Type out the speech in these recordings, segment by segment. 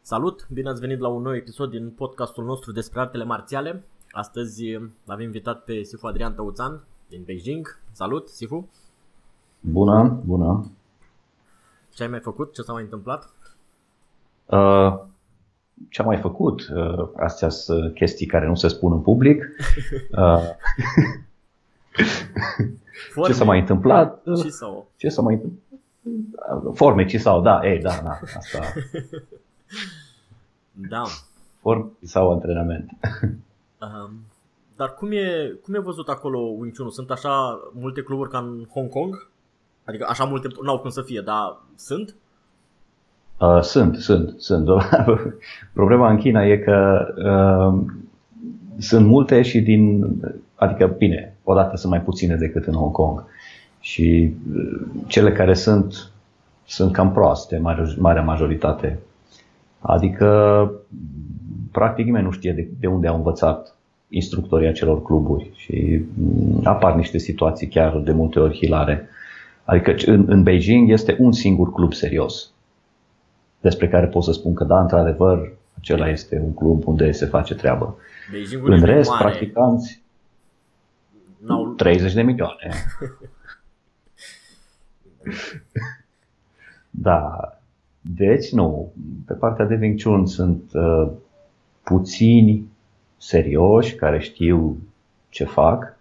Salut! Bine ați venit la un nou episod din podcastul nostru despre artele marțiale. Astăzi l-avem invitat pe Sifu Adrian Tăuțan din Beijing. Salut, Sifu! Bună, bună! Ce ai mai făcut? Ce s-a mai întâmplat? Uh, ce am mai făcut? Uh, astea sunt chestii care nu se spun în public. Uh, ce s-a mai întâmplat? Ce sau? Ce s-a mai întâmplat? Forme, ce sau, da, ei, da, da, asta. Da. Forme sau antrenament. Um, dar cum e, cum e văzut acolo Wing Chun? Sunt așa multe cluburi ca în Hong Kong? Adică așa multe, n-au cum să fie, dar sunt? Uh, sunt, sunt, sunt. Problema în China e că uh, sunt multe și din, adică bine, odată sunt mai puține decât în Hong Kong. Și uh, cele care sunt, sunt cam proaste, mare, marea majoritate. Adică, practic nimeni nu știe de, de unde au învățat instructorii acelor cluburi și mm, apar niște situații chiar de multe ori hilare. Adică în, în Beijing este un singur club serios despre care pot să spun că da, într-adevăr, acela este un club unde se face treabă. Beijingul În e rest, mare. practicanți, N-au... 30 de milioane. da, deci nu. Pe partea de Wing Chun sunt uh, puțini serioși care știu ce fac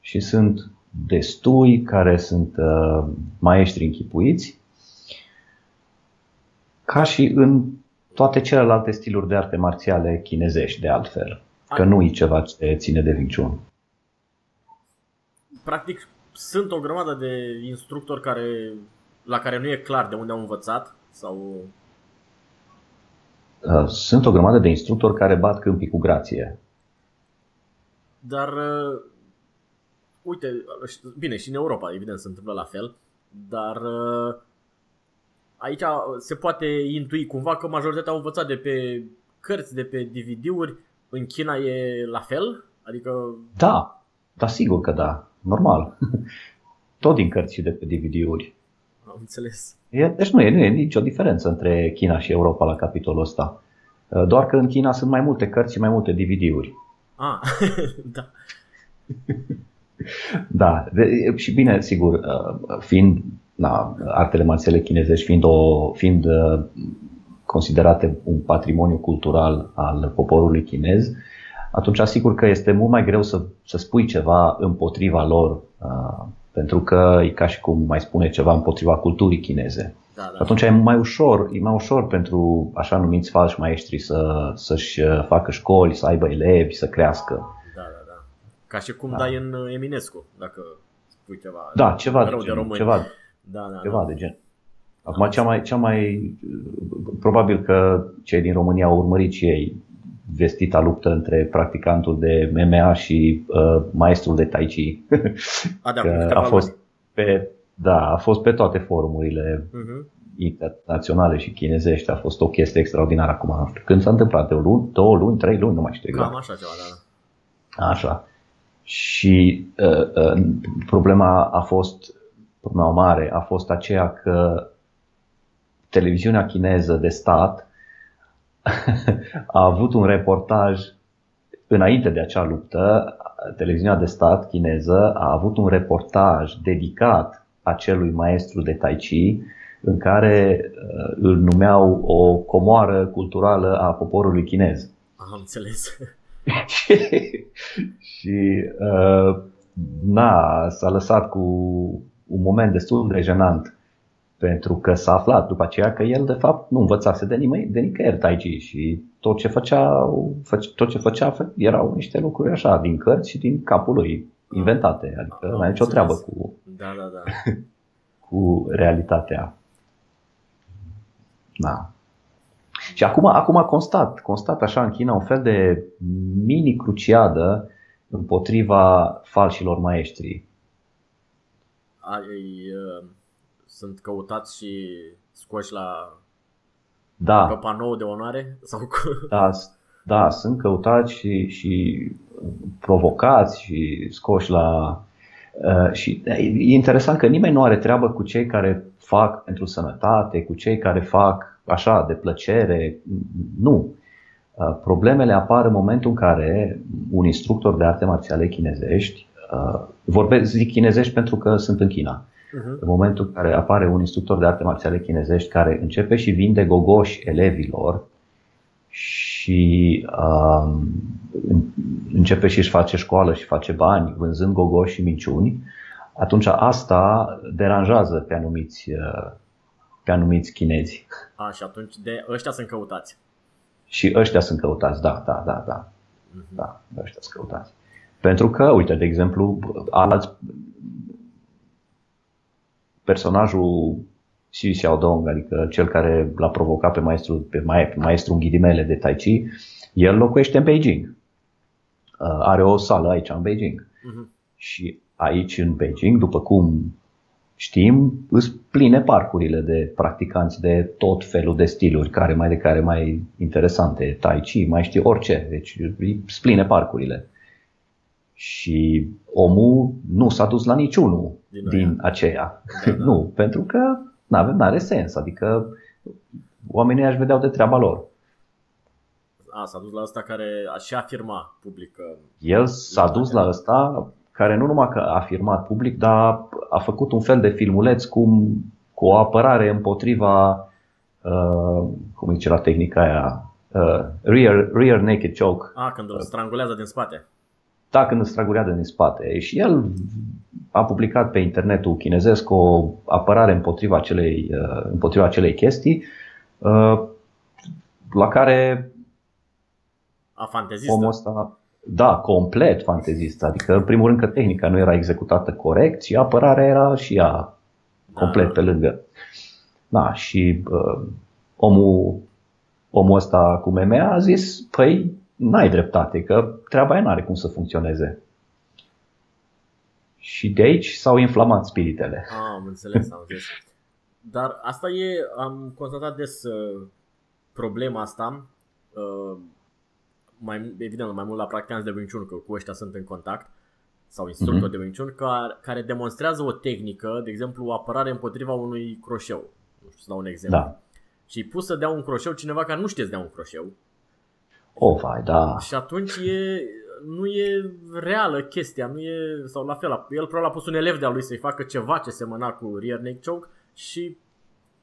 și sunt destui care sunt uh, maestri închipuiți ca și în toate celelalte stiluri de arte marțiale chinezești de altfel. Că nu e ceva ce ține de Wing Chun. Practic sunt o grămadă de instructori care, la care nu e clar de unde au învățat sau... Uh, Sunt o grămadă de instructori care bat câmpii cu grație. Dar, uh, uite, bine, și în Europa, evident, se întâmplă la fel, dar uh, aici se poate intui cumva că majoritatea au învățat de pe cărți, de pe DVD-uri. În China e la fel? Adică, Da, da, sigur că da. Normal. Tot din cărți și de pe DVD-uri. am înțeles. E, deci nu e, nu e nicio diferență între China și Europa la capitolul ăsta. Uh, Doar că în China sunt mai multe cărți și mai multe DVD-uri. Ah, da. Da, de, și bine, sigur, uh, fiind na, artele marțiale chinezești fiind, o, fiind uh, considerate un patrimoniu cultural al poporului chinez, atunci sigur că este mult mai greu să, să spui ceva împotriva lor, uh, pentru că e ca și cum mai spune ceva împotriva culturii chineze. Da, da. Atunci e mai ușor, e mai ușor pentru așa numiți falși maestri să, să-și uh, facă școli, să aibă elevi, să crească. Da, da, da. Ca și cum Da. dai în uh, Eminescu, dacă spui ceva Da, ceva de rău de genul, români. ceva, Da, da, ceva da. de gen. Acum, cea mai, cea mai, probabil că cei din România au urmărit și ei vestita luptă între practicantul de MMA și uh, maestrul de Tai Chi. A, de acum Că câteva a fost pe, da, a fost pe toate forumurile luni. Mhm. internaționale și chinezești. A fost o chestie extraordinară acum. Nu știu când s-a întâmplat, de o lună, două luni, trei luni, nu mai știu exact. Cam așa ceva, da. da. Așa. Și uh, uh, problema a fost, problema mare a fost aceea că televiziunea chineză de stat a avut un reportaj înainte de acea luptă, televiziunea de stat chineză a avut un reportaj dedicat acelui maestru de Tai Chi în care uh, îl numeau o comoară culturală a poporului chinez. Am înțeles. și și uh, na, s-a lăsat cu un moment destul de jenant pentru că s-a aflat după aceea că el de fapt nu învățase de, nimeni, de nicăieri Tai Chi și tot ce făcea, tot ce făcea erau niște lucruri așa din cărți și din capul lui inventate, adică nu mai nicio treabă cu, da, da, da. cu realitatea. Da. Și acum, acum constat, constat așa în China un fel de mini cruciadă împotriva falșilor maestri. Ai, uh, sunt căutați și scoși la da. pe panou de onoare? Sau... Da, da, sunt căutați și, și provocați și scoși la... Uh, și e interesant că nimeni nu are treabă cu cei care fac pentru sănătate, cu cei care fac așa de plăcere. Nu. Uh, problemele apar în momentul în care un instructor de arte marțiale chinezești, uh, vorbesc, zic chinezești pentru că sunt în China, uh-huh. în momentul în care apare un instructor de arte marțiale chinezești care începe și vinde gogoși elevilor și um, începe și își face școală și face bani vânzând gogoși și minciuni, atunci asta deranjează pe anumiți, uh, pe anumiți chinezi. A, și atunci de ăștia sunt căutați. Și ăștia sunt căutați, da, da, da, da. Uh-huh. Da, ăștia sunt căutați. Pentru că, uite, de exemplu, alți personajul Xi Xiaodong, adică cel care l-a provocat pe maestru, pe maestru în ghidimele de Tai Chi, el locuiește în Beijing. Uh, are o sală aici în Beijing. Uh-huh. Și aici în Beijing, după cum știm, îți pline parcurile de practicanți de tot felul de stiluri, care mai de care mai interesante, tai chi, mai știu orice, deci îți pline parcurile. Și omul nu s-a dus la niciunul din, din aceea. Da, da. nu, pentru că nu are sens, adică oamenii aș vedeau de treaba lor. A, s-a dus la ăsta care a și afirma public că... El s-a dus la ăsta care nu numai că a afirmat public, dar a făcut un fel de filmuleț cum, cu o apărare împotriva, uh, cum zice la tehnica aia, uh, rear, rear naked choke. A, când îl strangulează din spate. Da, când îl strangulează din spate. Și el a publicat pe internetul chinezesc o apărare împotriva acelei, uh, împotriva acelei chestii, uh, la care a fantezistă. omul ăsta da, complet fantezist. Adică, în primul rând, că tehnica nu era executată corect și apărarea era și ea complet da. pe lângă. Da, și uh, omul, omul ăsta cu meme a zis, păi, n-ai dreptate, că treaba aia n-are cum să funcționeze. Și de aici s-au inflamat spiritele. Ah, am înțeles, am înțeles. Dar asta e, am constatat des uh, problema asta. Uh, mai, evident, mai mult la practicanți de Wing Chun, că cu ăștia sunt în contact, sau instructori mm-hmm. de Wing Chun, care, care demonstrează o tehnică, de exemplu, apărare împotriva unui croșeu. Nu știu să dau un exemplu. Da. Și pus să dea un croșeu cineva care nu știe să dea un croșeu. Oh, vai, da. Și atunci e, nu e reală chestia, nu e, sau la fel, el probabil a pus un elev de-a lui să-i facă ceva ce semăna cu rear neck choke și,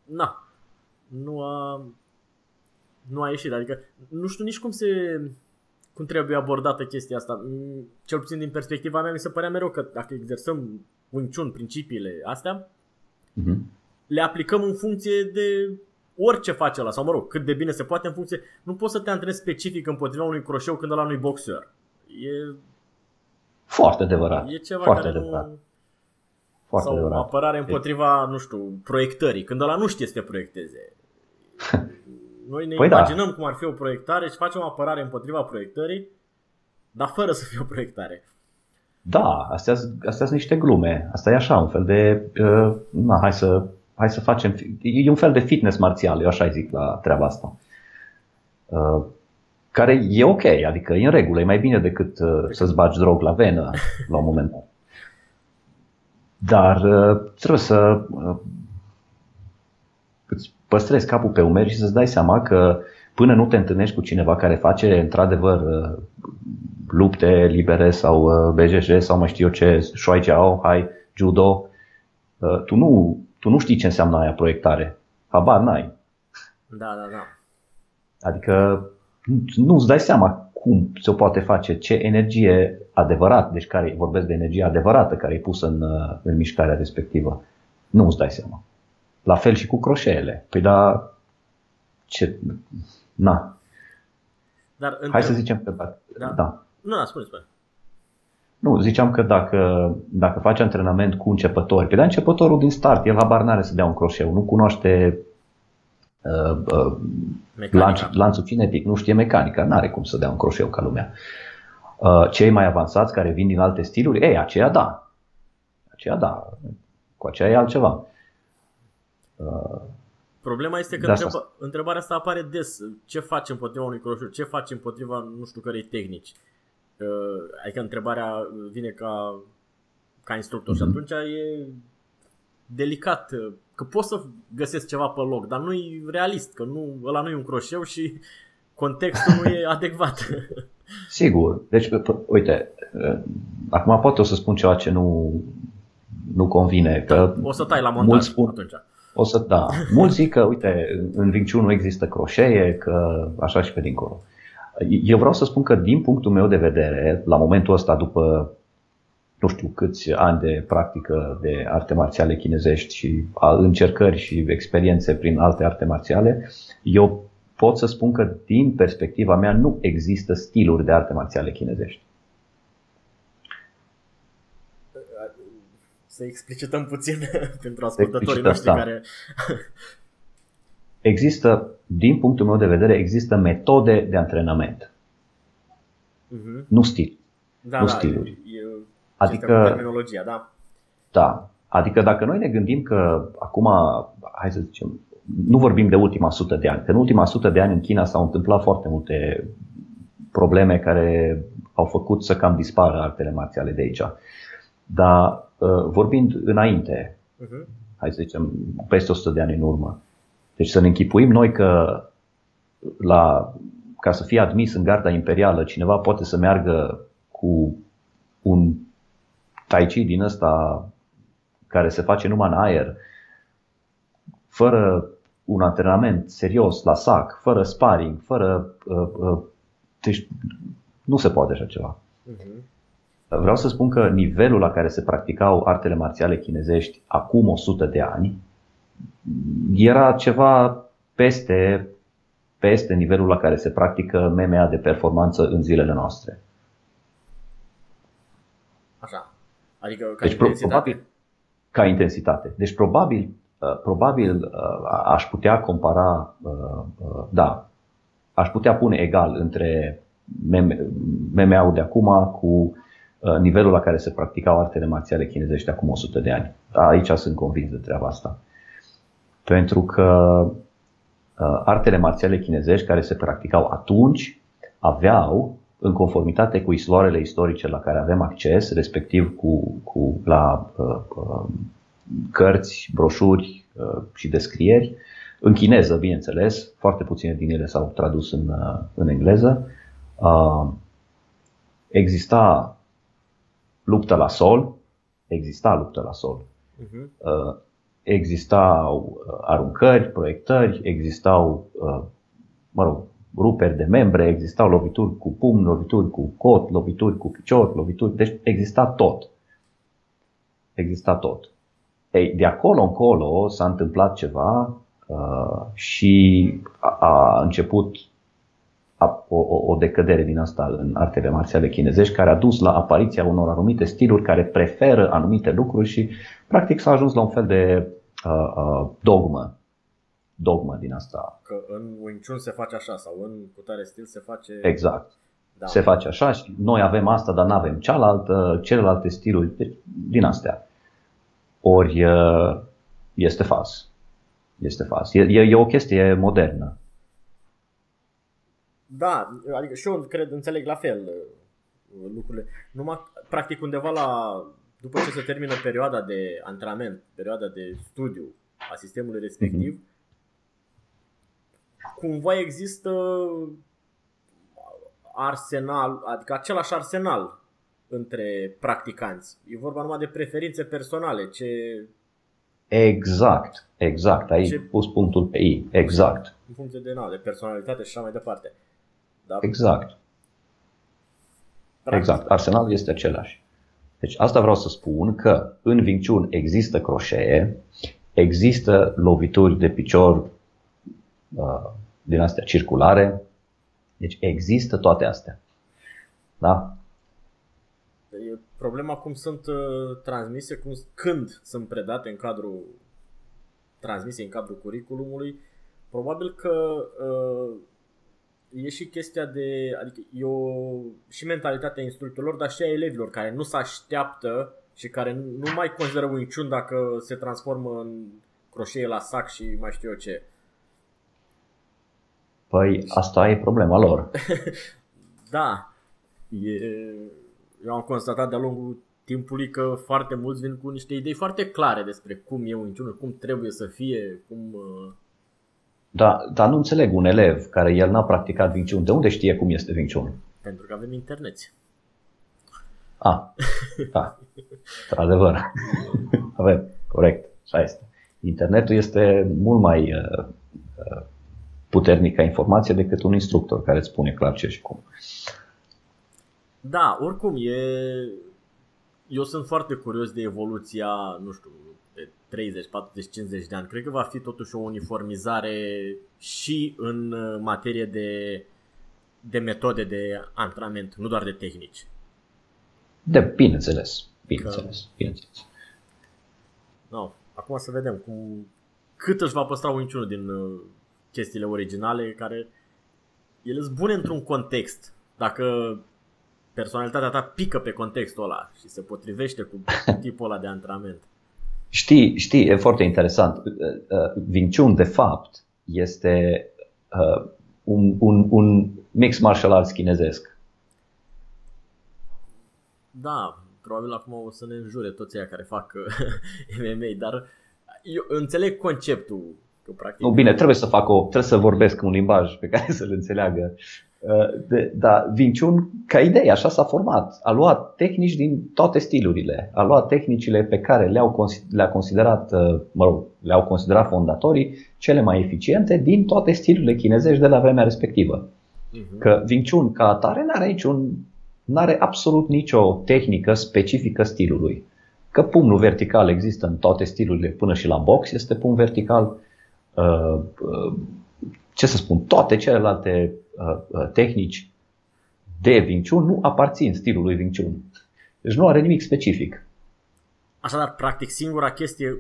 na, nu a, nu a ieșit, adică nu știu nici cum se, cum trebuie abordată chestia asta. Mm, cel puțin din perspectiva mea mi se părea mereu că dacă exersăm Wing Chun, principiile astea, uh-huh. le aplicăm în funcție de orice face la sau mă rog, cât de bine se poate în funcție. Nu poți să te antrenezi specific împotriva unui croșeu când ăla nu-i boxer. E... Foarte adevărat. E ceva Foarte care adevărat. nu... Foarte sau adevărat. apărare împotriva, nu știu, proiectării. Când ăla nu știe să te proiecteze. Noi ne păi da. imaginăm da. cum ar fi o proiectare și facem o apărare împotriva proiectării, dar fără să fie o proiectare. Da, astea, astea sunt niște glume. Asta e așa, un fel de, uh, na, hai să, hai să facem, e un fel de fitness marțial, eu așa zic la treaba asta. Uh, care e ok, adică e în regulă, e mai bine decât uh, să-ți bagi drog la venă la un moment dat. Dar uh, trebuie să uh, îți păstrezi capul pe umeri și să-ți dai seama că până nu te întâlnești cu cineva care face într-adevăr uh, lupte libere sau uh, BJJ sau mai știu eu ce, Shuai Jiao, Hai, Judo, uh, tu nu, tu nu știi ce înseamnă aia proiectare. Habar n-ai. Da, da, da. Adică nu-ți dai seama cum se poate face, ce energie adevărată, deci care vorbesc de energie adevărată care e pusă în, uh, în mișcarea respectivă. Nu îți dai seama. La fel și cu croșeele. Păi da, ce... Na. Dar Hai să zicem că da. da. da. Nu, da, spune, spune. Nu, ziceam că dacă, dacă faci antrenament cu începători, pe de începătorul din start, el habar n-are să dea un croșeu, nu cunoaște uh, uh, lanț, lanțul cinetic, nu știe mecanica, nu are cum să dea un croșeu ca lumea. Uh, cei mai avansați care vin din alte stiluri, ei, aceea da. Aceea da. Cu aceea e altceva. Uh, Problema este că întreba, întrebarea asta apare des. Ce faci împotriva unui croșeu? Ce faci împotriva nu știu cărei tehnici? Uh, adică întrebarea vine ca, ca instructor mm-hmm. și mhm. atunci e delicat. Că poți să găsesc ceva pe loc, dar nu e realist, că nu, ăla nu e un croșeu și contextul nu e adecvat. Sigur. Deci, uite, acum pot o să spun ceva ce nu, nu convine. Că o să tai la montaj spun, atunci. O să, da. Mulți zic că, uite, în Wing nu există croșee, că așa și pe dincolo. Eu vreau să spun că, din punctul meu de vedere, la momentul ăsta, după nu știu câți ani de practică de arte marțiale chinezești și a încercări și experiențe prin alte arte marțiale, eu pot să spun că din perspectiva mea nu există stiluri de arte marțiale chinezești. Să explicităm puțin pentru ascultătorii noștri da. care... există, din punctul meu de vedere, există metode de antrenament. Uh-huh. Nu stil. Da, nu da, stiluri. E, adică, terminologia, da. Da. Adică dacă noi ne gândim că acum, hai să zicem, nu vorbim de ultima sută de ani, că în ultima sută de ani în China s-au întâmplat foarte multe probleme care au făcut să cam dispară artele marțiale de aici. Dar uh, vorbind înainte, uh-huh. hai să zicem peste 100 de ani în urmă, deci să ne închipuim noi că la, ca să fie admis în garda imperială, cineva poate să meargă cu un tai chi din ăsta care se face numai în aer, fără un antrenament serios la sac, fără sparring, fără. Uh, uh, deci nu se poate așa ceva. Uh-huh. Vreau să spun că nivelul la care se practicau artele marțiale chinezești acum 100 de ani era ceva peste, peste nivelul la care se practică MMA de performanță în zilele noastre. Așa. Adică ca deci, intensitate? Probabil, ca intensitate. Deci probabil Uh, probabil uh, aș putea compara, uh, da, aș putea pune egal între MMA-ul de acum cu nivelul la care se practicau artele marțiale chinezești acum 100 de ani. Aici sunt convins de treaba asta. Pentru că artele marțiale chinezești care se practicau atunci aveau, în conformitate cu isloarele istorice la care avem acces, respectiv cu, cu la uh, cărți, broșuri uh, și descrieri, în chineză, bineînțeles, foarte puține din ele s-au tradus în, uh, în engleză. Uh, exista luptă la sol, exista luptă la sol. Uh-huh. Existau aruncări, proiectări, existau, mă rog, ruperi de membre, existau lovituri cu pumn, lovituri cu cot, lovituri cu picior, lovituri, deci exista tot. Exista tot. Ei, de acolo încolo s-a întâmplat ceva uh, și a, a început a, o, o decădere din asta în artele marțiale chinezești care a dus la apariția unor anumite stiluri care preferă anumite lucruri și practic s-a ajuns la un fel de uh, uh, dogmă. Dogmă din asta. Că în Wing Chun se face așa sau în cutare stil se face... Exact. Da. Se face așa și noi avem asta, dar nu avem cealaltă, celelalte stiluri, deci, din astea. Ori este fals. Este fals. E, e, e o chestie modernă. Da, adică și eu cred, înțeleg la fel lucrurile. Numai, practic, undeva la, după ce se termină perioada de antrenament, perioada de studiu a sistemului respectiv, mm-hmm. cumva există arsenal, adică același arsenal între practicanți. E vorba numai de preferințe personale, ce, Exact, exact. Ai Ce... pus punctul pe I. Exact. În funcție de, na, de personalitate și așa mai departe. Da? Exact. Practic. Exact. Arsenalul este același. Deci asta vreau să spun că în Wing există croșee, există lovituri de picior uh, din astea circulare, deci există toate astea. Da? E problema cum sunt uh, transmise, cum, când sunt predate în cadrul transmise în cadrul curriculumului, probabil că uh, e și chestia de, adică e o, și mentalitatea instructorilor, dar și a elevilor care nu se așteaptă și care nu mai consideră Wing Chun dacă se transformă în croșee la sac și mai știu eu ce. Păi asta e problema lor. da. E, eu am constatat de-a lungul timpului că foarte mulți vin cu niște idei foarte clare despre cum e Wing Chun, cum trebuie să fie, cum... Uh, da, dar nu înțeleg un elev care el n-a practicat Wing Chun. De unde știe cum este Wing Chun? Pentru că avem internet. A, da, într-adevăr. avem, corect, așa este. Internetul este mult mai uh, uh, puternic ca informație decât un instructor care îți spune clar ce și cum. Da, oricum e... Eu sunt foarte curios de evoluția, nu știu, de 30, 40, 50 de ani. Cred că va fi totuși o uniformizare și în uh, materie de, de metode de antrenament, nu doar de tehnici. De, bineînțeles, bineînțeles, că... bineînțeles. No, acum să vedem cum, cât își va păstra niciunul din uh, chestiile originale care ele sunt bune într-un context. Dacă personalitatea ta pică pe contextul ăla și se potrivește cu tipul ăla de antrenament. Știi, știi, e foarte interesant. Uh, uh, Wing Chun, de fapt, este uh, un, un, un mix martial arts chinezesc. Da, probabil acum o să ne înjure toți aia care fac MMA, dar eu înțeleg conceptul. Că, practic, nu, bine, trebuie să fac o, trebuie să vorbesc un limbaj pe care să-l înțeleagă Uh, de, da, Wing Chun, ca idee, așa s-a format. A luat tehnici din toate stilurile. A luat tehnicile pe care le-au, le-a considerat, uh, mă rog, le-au considerat fondatorii cele mai eficiente din toate stilurile chinezești de la vremea respectivă. Uh-huh. Că Wing Chun ca atare n-are niciun, n-are absolut nicio tehnică specifică stilului. Că pumnul vertical există în toate stilurile, până și la box este pumn vertical. Uh, ce să spun, toate celelalte Uh, uh, tehnici de Wing Chun nu aparțin stilului Wing Chun. Deci nu are nimic specific. Așadar, practic, singura chestie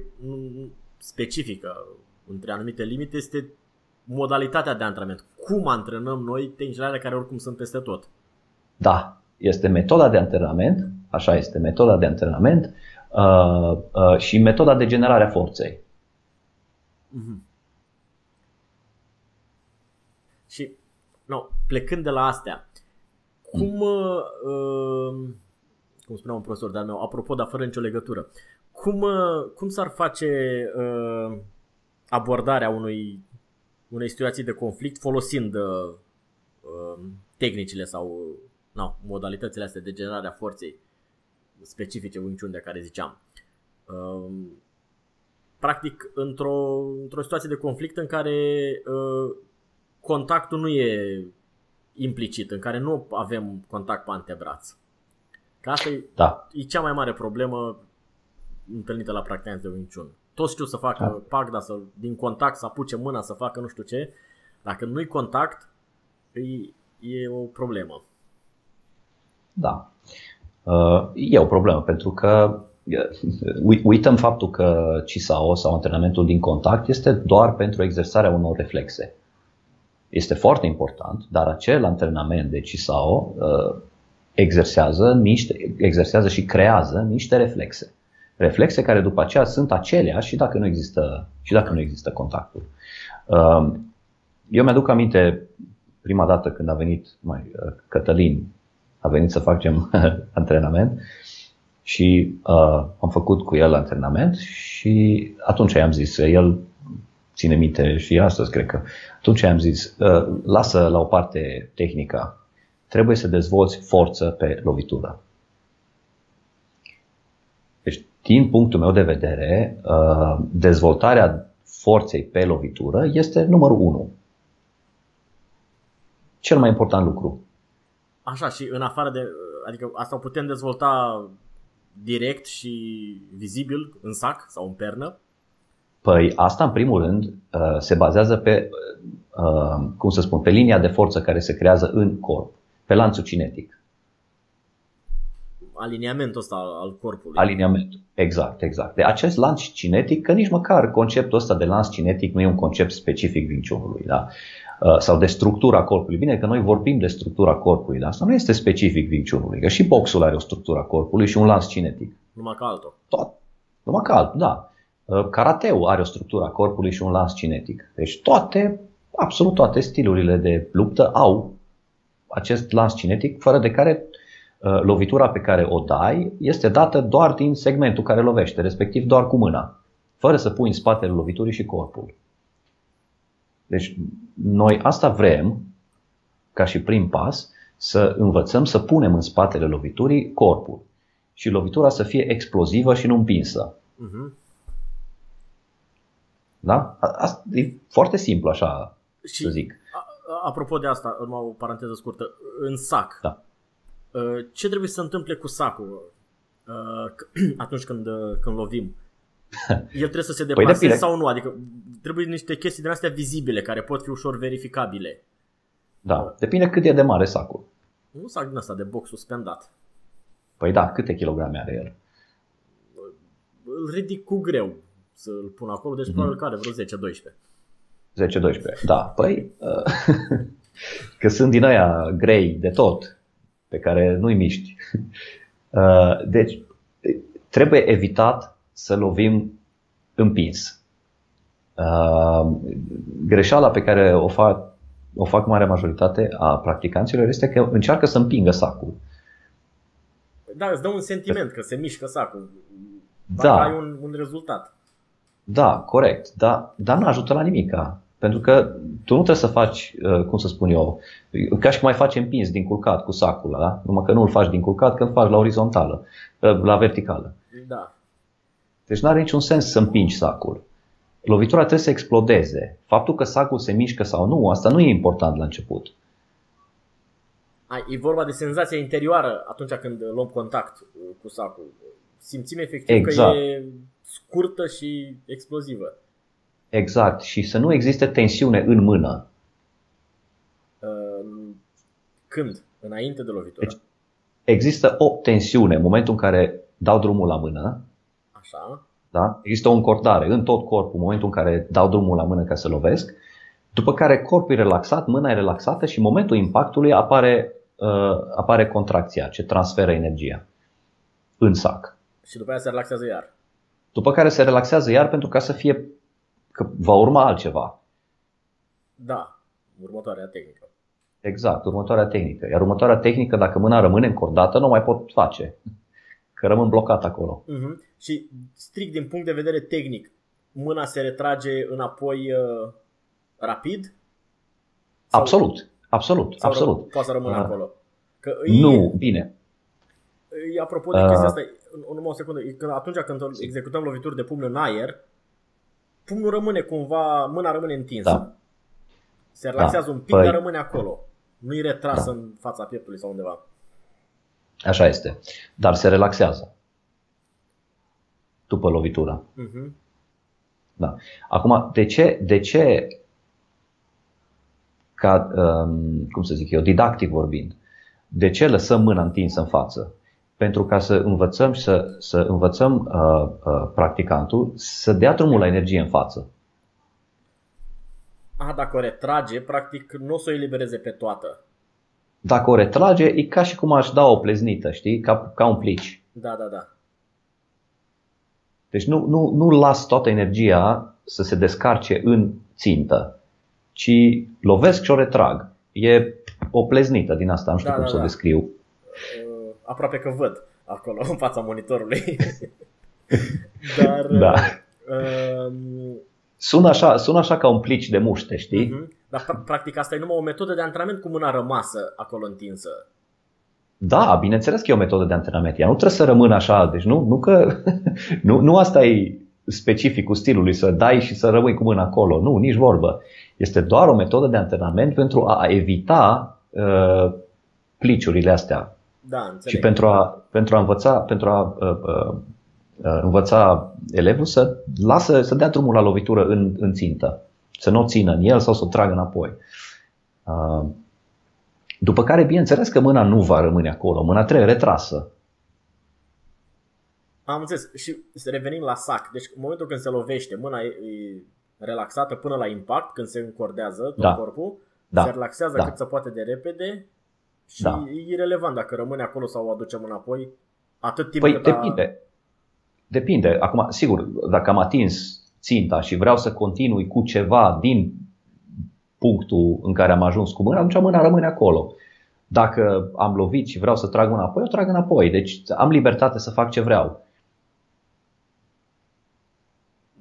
specifică între anumite limite este modalitatea de antrenament. Cum antrenăm noi tehnicile care oricum sunt peste tot. Da, este metoda de antrenament, așa este, metoda de antrenament uh, uh, și metoda de generare a forței. Mm-hmm. Și no, plecând de la astea, cum, mm. uh, cum spunea un profesor de-al meu, apropo, dar fără nicio legătură, cum, uh, cum s-ar face uh, abordarea unui, unei situații de conflict folosind uh, uh, tehnicile sau no, modalitățile astea de generare a forței specifice Wing Chun de care ziceam. Uh, practic, într-o, într-o situație de conflict în care uh, contactul nu e implicit, în care nu avem contact pe antebraț. Că asta e, da. e cea mai mare problemă întâlnită la practicanți de Wing Chun. Toți știu să facă da. pagda, să, din contact să apuce mâna, să facă nu știu ce. Dacă nu-i contact, e, e o problemă. Da. Uh, e o problemă pentru că uităm faptul că CISAO sau antrenamentul din contact este doar pentru exersarea unor reflexe este foarte important, dar acel antrenament de CISAO uh, exersează, niște, exersează și creează niște reflexe. Reflexe care după aceea sunt aceleași și dacă nu există, și dacă nu există contactul. Uh, eu mi-aduc aminte prima dată când a venit mai, uh, Cătălin, a venit să facem antrenament și uh, am făcut cu el antrenament și atunci i-am zis, el ține minte și astăzi, cred că. Atunci am zis, uh, lasă la o parte tehnica, trebuie să dezvolți forță pe lovitură. Deci din punctul meu de vedere, uh, dezvoltarea forței pe lovitură este numărul 1. Cel mai important lucru. Așa, și în afară de. Adică asta o putem dezvolta direct și vizibil în sac sau în pernă? Păi asta, în primul rând, uh, se bazează pe, uh, cum să spun, pe linia de forță care se creează în corp, pe lanțul cinetic. Aliniamentul ăsta al corpului. Aliniamentul, exact, exact. De acest lanț cinetic, că nici măcar conceptul ăsta de lanț cinetic nu e un concept specific vinciunului, da? Uh, sau de structura corpului. Bine că noi vorbim de structura corpului, dar asta nu este specific vinciunului, că și boxul are o structură a corpului și un lans cinetic. Numai ca altul. Tot. Numai ca altul, da. Uh, Karateu are o structură a corpului și un lans cinetic. Deci toate, absolut toate stilurile de luptă au acest lans cinetic, fără de care uh, lovitura pe care o dai este dată doar din segmentul care lovește, respectiv doar cu mâna, fără să pui în spatele loviturii și corpul. Deci noi asta vrem, ca și prim pas, să învățăm să punem în spatele loviturii corpul și lovitura să fie explozivă și nu împinsă. Uh-huh. Da? Asta e foarte simplu așa și să zic. Apropo de asta, urma o paranteză scurtă, în sac. Da. Uh, ce trebuie să se întâmple cu sacul uh, atunci când, uh, când lovim? El trebuie să se păi deplaseze păi sau nu? Adică trebuie niște chestii din astea vizibile care pot fi ușor verificabile. Da, depinde cât e de mare sacul. Nu sac din asta de box suspendat. Păi da, câte kilograme are el? Îl ridic cu greu să-l pun acolo, deci mm-hmm. probabil că are vreo 10-12. 10-12, da. Păi, că sunt din aia grei de tot, pe care nu-i miști. Deci, trebuie evitat să lovim împins. Greșeala pe care o fac, o fac marea majoritate a practicanților este că încearcă să împingă sacul. Da, îți dă un sentiment că se mișcă sacul. Da. ai un, un rezultat. Da, corect, da, dar nu ajută la nimic. Pentru că tu nu trebuie să faci, uh, cum să spun eu, ca și cum mai faci împins din culcat cu sacul, da? numai că nu îl faci din culcat, că îl faci la orizontală, uh, la verticală. Da. Deci nu are niciun sens să împingi sacul. Lovitura trebuie să explodeze. Faptul că sacul se mișcă sau nu, asta nu e important la început. Ai, e vorba de senzația interioară atunci când luăm contact uh, cu sacul. Simțim efectiv exact. că e scurtă și explozivă. Exact. Și să nu existe tensiune în mână. Când? Înainte de lovitură? Deci, există o tensiune în momentul în care dau drumul la mână. Așa. Da? Există o încordare în tot corpul în momentul în care dau drumul la mână ca să lovesc. După care corpul e relaxat, mâna e relaxată și în momentul impactului apare, uh, apare contracția ce transferă energia în sac. Și după aia se relaxează iar. După care se relaxează iar pentru ca să fie că va urma altceva. Da, următoarea tehnică. Exact, următoarea tehnică. Iar următoarea tehnică, dacă mâna rămâne încordată, nu mai pot face. Că rămân blocat acolo. Uh-huh. Și strict din punct de vedere tehnic, mâna se retrage înapoi uh, rapid? Sau... Absolut, absolut, sau absolut. Ră- poate să rămână uh, acolo. Că nu, e, bine. E, apropo de uh, chestia asta, numai o secundă, că atunci când executăm lovituri de pumn în aer, pumnul rămâne cumva, mâna rămâne întinsă. Da. Se relaxează da. un pic, păi... dar rămâne acolo. Nu e retras da. în fața pieptului sau undeva. Așa este. Dar se relaxează. După lovitura. Uh-huh. Da. Acum, de ce, de ce ca, um, cum să zic eu, didactic vorbind, de ce lăsăm mâna întinsă în față? Pentru ca să învățăm și să, să învățăm uh, uh, practicantul să dea drumul la energie în față. Ah, dacă o retrage, practic nu o să o elibereze pe toată. Dacă o retrage, e ca și cum aș da o pleznită, știi? Ca, ca un plici. Da, da, da. Deci nu, nu, nu las toată energia să se descarce în țintă, ci lovesc și o retrag. E o pleznită din asta, nu știu da, cum da, să o da. descriu aproape că văd acolo în fața monitorului. Dar da. uh, sună, așa, sună așa ca un plici de muște, știi? Uh-huh. Dar practic asta e numai o metodă de antrenament cu mâna rămasă acolo întinsă. Da, bineînțeles că e o metodă de antrenament. Ea nu trebuie să rămână așa, deci nu, nu că nu, nu asta e specificul stilului, să dai și să rămâi cu mâna acolo. Nu, nici vorbă. Este doar o metodă de antrenament pentru a evita uh, pliciurile astea. Da, înțeleg. Și pentru a, pentru a învăța, pentru a uh, uh, uh, învăța elevul să lasă, să dea drumul la lovitură în, în țintă. Să nu o țină în el sau să o tragă înapoi. Uh, după care, bineînțeles că mâna nu va rămâne acolo, mâna trebuie retrasă. Am înțeles. Și să revenim la sac. Deci în momentul când se lovește, mâna e, e relaxată până la impact, când se încordează tot Da. corpul, Da. se relaxează Da. cât se poate de repede și Da. e irrelevant dacă rămâne acolo sau o aducem înapoi, atât timp Păi cât a... depinde. Depinde. Acum, sigur, dacă am atins ținta și vreau să continui cu ceva din punctul în care am ajuns cu mâna, atunci mâna rămâne acolo. Dacă am lovit și vreau să trag mâna înapoi, o trag înapoi. Deci am libertate să fac ce vreau.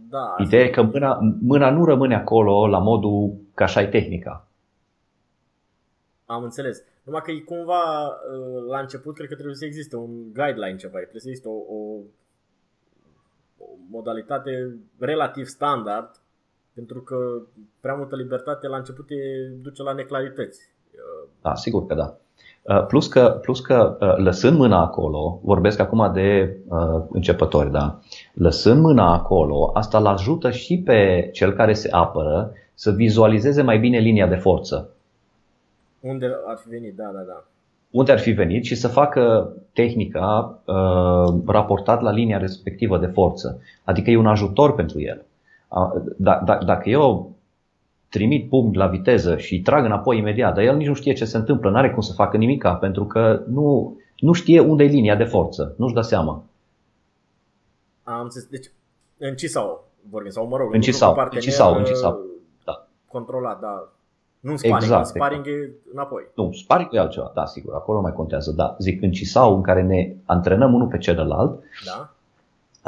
Da, Ideea e că mâna, mâna nu rămâne acolo la modul că așa e tehnica. Am înțeles. Numai că e cumva uh, la început cred că trebuie să existe un guideline ceva, trebuie să existe o, o, o modalitate relativ standard pentru că prea multă libertate la început te duce la neclarități. Uh, Da, sigur că da. Uh, Plus că, plus că uh, lăsând mâna acolo, vorbesc acum de uh, începători, da? Lăsând mâna acolo, asta îl ajută și pe cel care se apără să vizualizeze mai bine linia de forță. Unde ar fi venit, da, da, da. Unde ar fi venit și să facă tehnica uh, raportat la linia respectivă de forță. Adică e un ajutor pentru el. Uh, da, da, dacă eu trimit pumn la viteză și îi trag înapoi imediat, dar el nici nu știe ce se întâmplă, nu are cum să facă nimica, pentru că nu, nu știe unde e linia de forță, nu-și dă seama. Am înțeles. Deci, în Cisau vorbim, sau mă rog, În Cisau, cu partener, în Cisau, în uh, Cisau, da. Controlat, da. Nu în sparing, Exact, în sparing e înapoi. Nu, sparing e altceva, da, sigur, acolo nu mai contează, da. Zic, în Cisau, în care ne antrenăm unul pe celălalt, Da?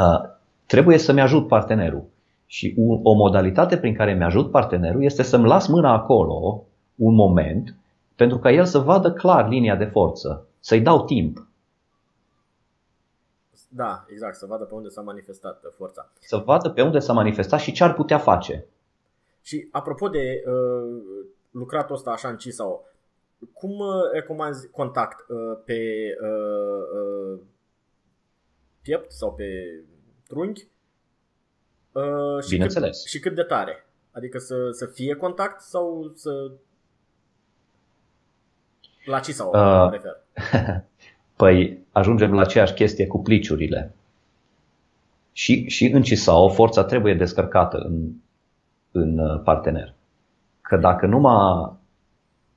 uh, trebuie să-mi ajut partenerul. Și o, o modalitate prin care mi-ajut partenerul este să-mi las mâna acolo un moment pentru ca el să vadă clar linia de forță, să-i dau timp, Da, exact, să vadă pe unde s-a manifestat uh, forța. să vadă pe unde s-a manifestat și ce ar putea face. Și apropo de uh, lucratul ăsta așa în Cisau, cum uh, recomanzi contact uh, pe uh, uh, piept sau pe trunchi? Uh, și Bineînțeles. Cât, și cât de tare? Adică să, să fie contact sau să... La Cisau Uh, mă refer. Păi ajungem la aceeași chestie cu pliciurile. Și, și în CISAO forța trebuie descărcată în, în uh, partener. Că dacă numai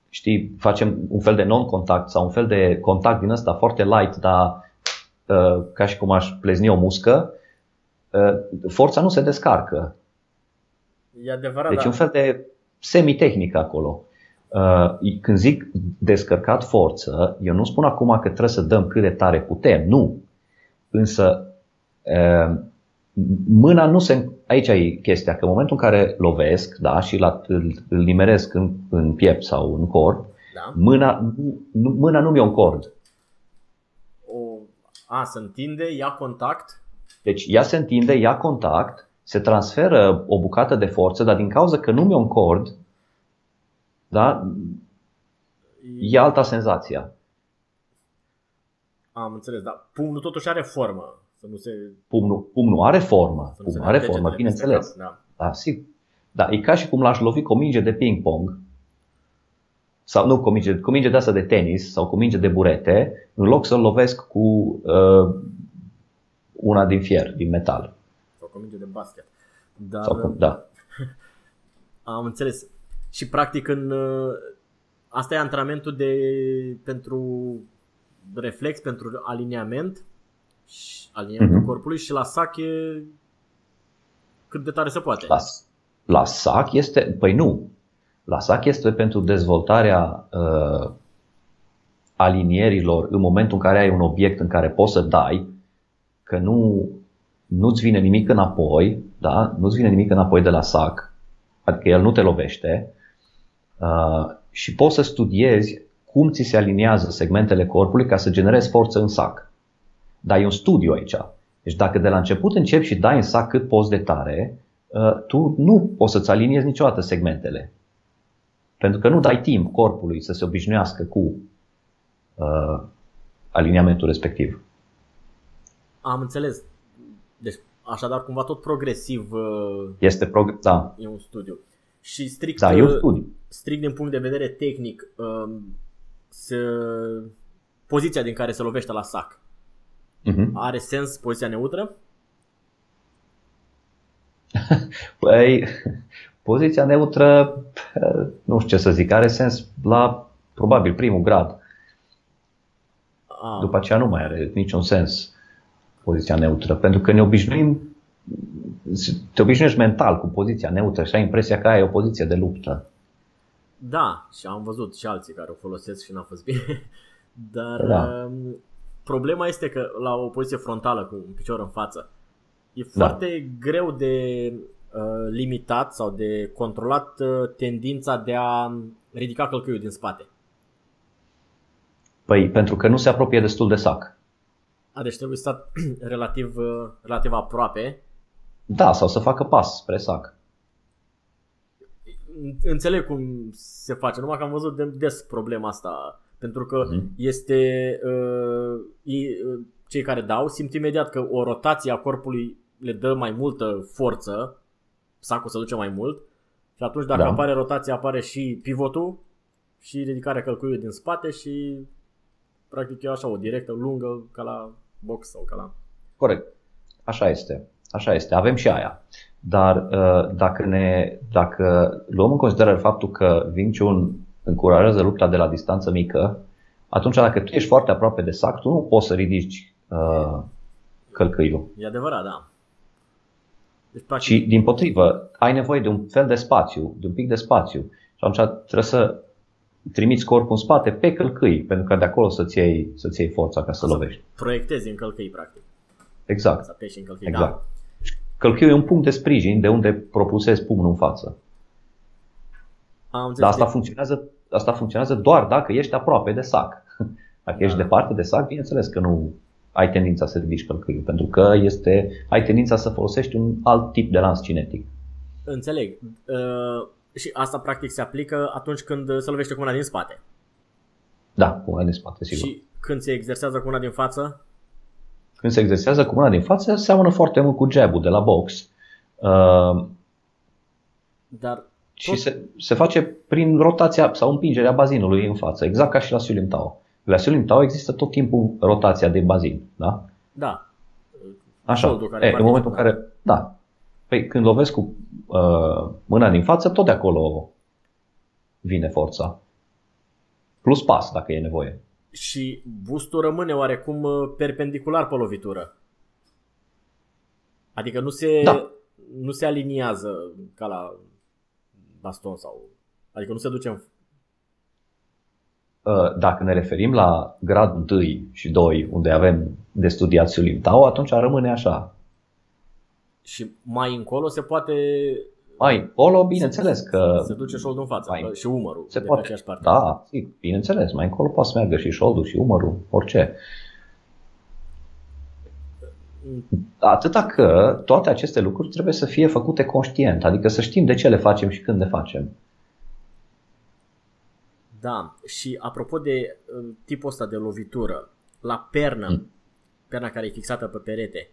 știi, facem un fel de non-contact sau un fel de contact din ăsta foarte light, dar uh, ca și cum aș plezni o muscă, uh, forța nu se descarcă. E adevărat, Deci da. un fel de semitehnică acolo. Uh, Când zic descărcat forță, eu nu spun acum că trebuie să dăm cât de tare putem, nu. Însă uh, mâna nu se... Aici e chestia, că în momentul în care lovesc da, și la, îl, îl nimeresc în, în piept sau în corp, da? mâna, nu, mâna nu mi-e un cord. O, a, se întinde, ia contact. Deci ea se întinde, ia contact, se transferă o bucată de forță, dar din cauza că nu mi-e un cord, da, e alta senzația. Am înțeles, dar pumnul totuși are formă. Să nu se, Pumnul, pumnul are formă, să nu se pumnul are dea formă, degetele peste bineînțeles. cap, Da. Da, sigur. Da, e ca și cum l-aș lovi cu o minge de ping-pong, sau nu cu o minge, cu o minge de asta de tenis sau cu o minge de burete, în loc să-l lovesc cu uh, una din fier, din metal. Sau cu o minge de basket. Dar Sau cu, da. am înțeles. Și practic în uh, asta e antrenamentul de pentru reflex, pentru aliniament și aliniamentul Mhm. corpului și la sac e cât de tare se poate. La, la SAC este, păi nu, la SAC este pentru dezvoltarea uh, alinierilor în momentul în care ai un obiect în care poți să dai, că nu, nu-ți vine nimic înapoi, da? nu-ți vine nimic înapoi de la SAC, adică el nu te lovește uh, și poți să studiezi cum ți se aliniază segmentele corpului ca să generezi forță în sac. Dar e un studiu aici. Deci dacă de la început începi și dai în sac cât poți de tare, uh, tu nu poți să-ți aliniezi niciodată segmentele. Pentru că nu dai timp corpului să se obișnuiască cu uh, aliniamentul respectiv. Am înțeles. Deci, așadar, cumva tot progresiv uh, Este prog- da. e un studiu. Și strict, Da, e un uh, studiu. strict din punct de vedere tehnic, um, se, poziția din care se lovește la sac, Uh-huh. are sens poziția neutră? Păi, poziția neutră, nu știu ce să zic, are sens la probabil primul grad. A, După aceea nu mai are niciun sens poziția neutră, pentru că ne obișnuim, te obișnuiești mental cu poziția neutră și ai impresia că ai o poziție de luptă. Da, și am văzut și alții care o folosesc și n-a fost bine. Dar Da. Um, problema este că la o poziție frontală cu un picior în față e Da. foarte greu de uh, limitat sau de controlat uh, tendința de a ridica călcâiul din spate. Păi, pentru că nu se apropie destul de sac. A, deci trebuie stat relativ, uh, relativ aproape. Da, sau să facă pas spre sac. Înțeleg cum se face, numai că am văzut de- des problema asta. Pentru că Mhm. este uh, ei, uh, cei care dau simt imediat că o rotație a corpului le dă mai multă forță, sacul se duce mai mult și atunci dacă Da. apare rotația apare și pivotul și ridicarea călcâiului din spate și practic e așa o directă lungă ca la box sau ca la... Corect. Așa este. Așa este. Avem și aia. Dar uh, dacă, ne, dacă luăm în considerare faptul că Wing Chun încurajează lupta de la distanță mică, atunci dacă tu ești foarte aproape de sac, tu nu poți să ridici uh, călcâiul. E adevărat, da. Deci practic Și din potrivă, ai nevoie de un fel de spațiu, de un pic de spațiu. Și atunci trebuie să trimiți corpul în spate pe călcâi, pentru că de acolo să-ți iei, să-ți iei forța ca să lovești. proiectezi în călcâi practic. Exact. Să apeși în călcâi. Exact. Da. Călcâiul e un punct de sprijin de unde propulsezi pumnul în față. Am înțeles. Dar asta Deci, funcționează, asta funcționează doar dacă ești aproape de sac. Dacă Da. ești departe de sac, bineînțeles că nu ai tendința să ridici călcâiul, pentru că este, ai tendința să folosești un alt tip de lans cinetic. Înțeleg. Uh, și asta practic se aplică atunci când se lovește cu una din spate. Da, cu mâna din spate, sigur. Și când se exersează cu una din față, Când se exersează cu mâna din față, seamănă foarte mult cu jab din la box. Uh, dar și Tot- se, se face prin rotația sau împingerea bazinului în față, exact ca și la Sulim Tao. La Sulim Tao există tot timpul rotația de bazin, da? da. Așa. Șoldul care E, în participă. momentul în care, da, păi când lovesc cu uh, mâna din față, tot de acolo vine forța. Plus pas, dacă e nevoie. Și bustul rămâne oarecum uh, perpendicular pe lovitură. Adică nu se, Da. nu se aliniază ca la baston sau... Adică nu se duce în... Uh, Dacă ne referim la gradul 1 și 2, unde avem de studiat Sulim Tao, atunci rămâne așa. Și mai încolo se poate... Mai încolo, bineînțeles că Se duce șoldul în față Mai- mai, și umărul se de poate. pe aceeași parte. Da, sigur, bineînțeles, mai încolo poate să meargă și șoldul și umărul, orice. Atâta că toate aceste lucruri trebuie să fie făcute conștient, adică să știm de ce le facem și când le facem. Da, și apropo de uh, tipul ăsta de lovitură, la pernă, Mm. perna care e fixată pe perete,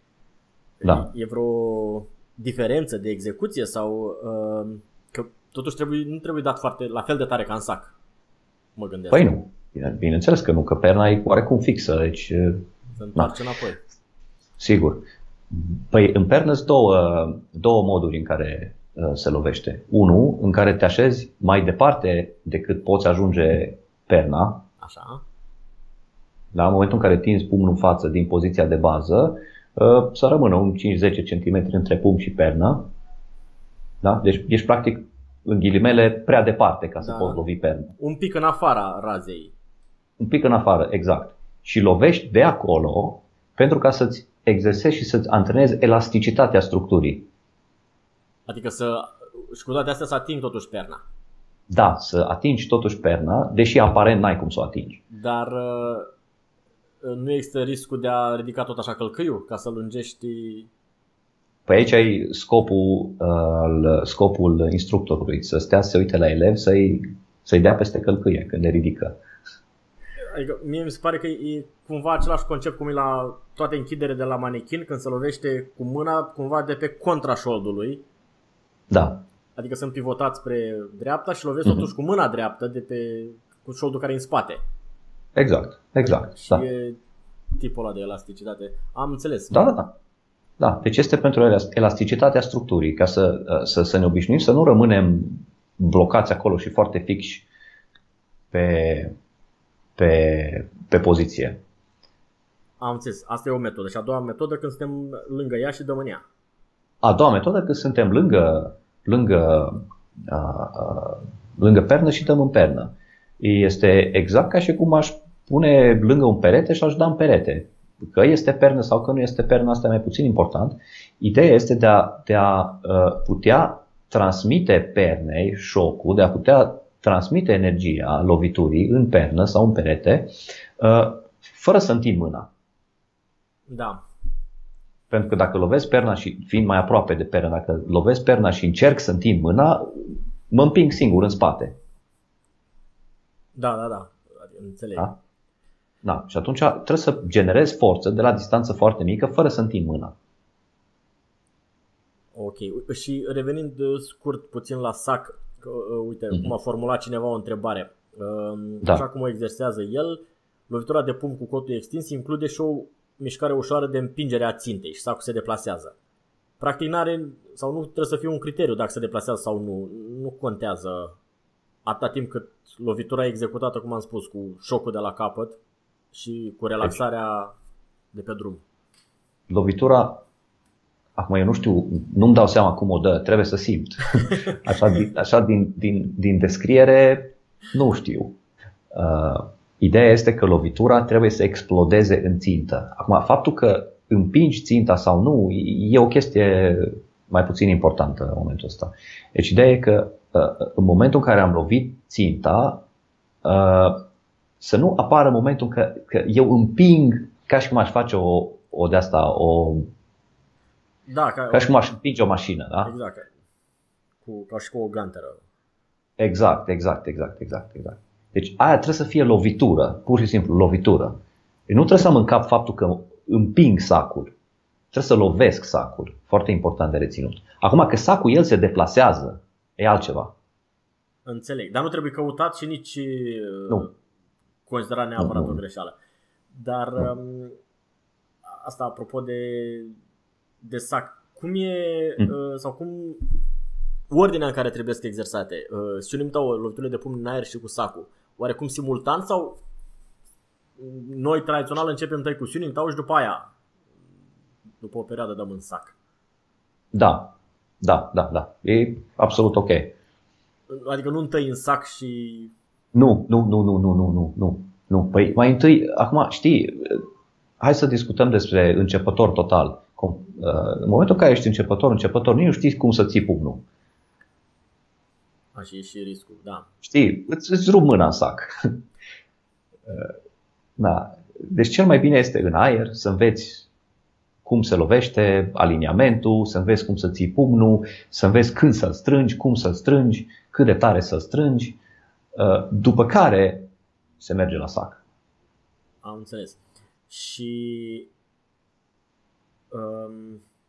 Da. e vreo diferență de execuție sau uh, că totuși trebuie, nu trebuie dat foarte la fel de tare ca în sac, mă gândesc. Păi nu, Bine- bineînțeles că nu, că perna e oarecum fixă, deci Se întoarce înapoi. Sigur. Păi în pernă sunt două, două moduri în care uh, se lovește. Unul, în care te așezi mai departe decât poți ajunge perna, Așa. la în momentul în care tinzi pumnul în față din poziția de bază, uh, să rămână un 5-10 cm între pumn și pernă. Da? Deci ești practic în ghilimele prea departe ca să Da. poți lovi perna. Un pic în afara razei. Un pic în afară, exact. Și lovești de acolo pentru ca să-ți exersezi și să-ți antrenezi elasticitatea structurii. Adică să, și cu toate astea să ating totuși perna. da, să atingi totuși perna, deși aparent n-ai cum să o atingi. Dar uh, nu există riscul de a ridica tot așa călcâiul ca să lungești Păi aici ai scopul, uh, scopul instructorului, să stea să se uite la elev, să-i, să-i dea peste călcâie când le ridică. Adică mie mi se pare că e cumva același concept cum e la toate închidere de la manechin, când se lovește cu mâna cumva de pe contra șoldului. Da. Adică sunt pivotat spre dreapta și lovesc mm-hmm. totuși cu mâna dreaptă de pe cu șoldul care e în spate. Exact, exact. Și da. e tipul ăla de elasticitate. Am înțeles. Da, da, da. Da, deci este pentru elasticitatea structurii, ca să, să, să ne obișnuim să nu rămânem blocați acolo și foarte fixi pe, pe, pe poziție. Am înțeles. Asta e o metodă. Și a doua metodă când suntem lângă ea și dăm în ea. A doua metodă când suntem lângă, lângă, a, a, lângă pernă și dăm în pernă. Este exact ca și cum aș pune lângă un perete și aș da în perete. Că este pernă sau că nu este pernă, asta e mai puțin important. Ideea este de a, de a putea transmite pernei șocul, de a putea transmite energia loviturii în pernă sau în perete, fără să întind mâna. Da. Pentru că dacă lovesc perna și fiind mai aproape de pernă, dacă lovesc perna și încerc să întind mâna, mă împing singur în spate. Da, da, da. Înțeleg. Da? Da. Și atunci trebuie să generezi forță de la distanță foarte mică fără să întind mâna. Ok. Și revenind uh, scurt puțin la sac, că, uh, uite, mm-hmm. cum a formulat cineva o întrebare. Um, da. Așa cum o exersează el, lovitura de pumn cu cotul extins include și o mișcare ușoară de împingere a țintei și sacul se deplasează. Practic n-are, sau nu trebuie să fie un criteriu dacă se deplasează sau nu. Nu contează atâta timp cât lovitura e executată, cum am spus, cu șocul de la capăt și cu relaxarea de pe drum. Lovitura, acum eu nu știu, nu-mi dau seama cum o dă, trebuie să simt. Așa, din, așa din, din, din descriere, nu știu. Uh, ideea este că lovitura trebuie să explodeze în țintă. Acum, faptul că împingi ținta sau nu, e o chestie mai puțin importantă în momentul ăsta. Deci ideea e că uh, în momentul în care am lovit ținta, uh, să nu apară momentul că, că eu împing ca și cum aș face o, o de asta, o, da, ca, ca și cum aș împinge o mașină. Da? Exact. Cu, ca și cu o ganteră. Exact, exact, exact, exact, exact. Deci aia trebuie să fie lovitură, pur și simplu lovitură. Deci nu trebuie să mă încap faptul că împing sacul. Trebuie să lovesc sacul. Foarte important de reținut. Acum că sacul el se deplasează, e altceva. Înțeleg. Dar nu trebuie căutat și nici nu considera neapărat o greșeală. Dar um, asta apropo de, de sac, cum e mm. uh, sau cum ordinea în care trebuie să exersate? Uh, Siunim tău loviturile de pumn în aer și cu sacul. Oarecum simultan sau noi tradițional începem tăi cu siunim tău și după aia după o perioadă dăm în sac. Da, da, da, da. E absolut ok. Adică nu întâi în sac și nu, nu, nu, nu, nu, nu, nu, nu. Nu. Păi mai întâi, acum știi, hai să discutăm despre începător total. Uh, în momentul în care ești începător, începător, nu știi cum să ții pumnul. Așa e și riscul, da. Știi, îți, îți rup mâna în sac. Uh, da. Deci cel mai bine este în aer să înveți cum se lovește aliniamentul, să înveți cum să ții pumnul, să înveți când să-l strângi, cum să-l strângi, cât de tare să-l strângi Uh, după care se merge la sac. Am înțeles. Și um,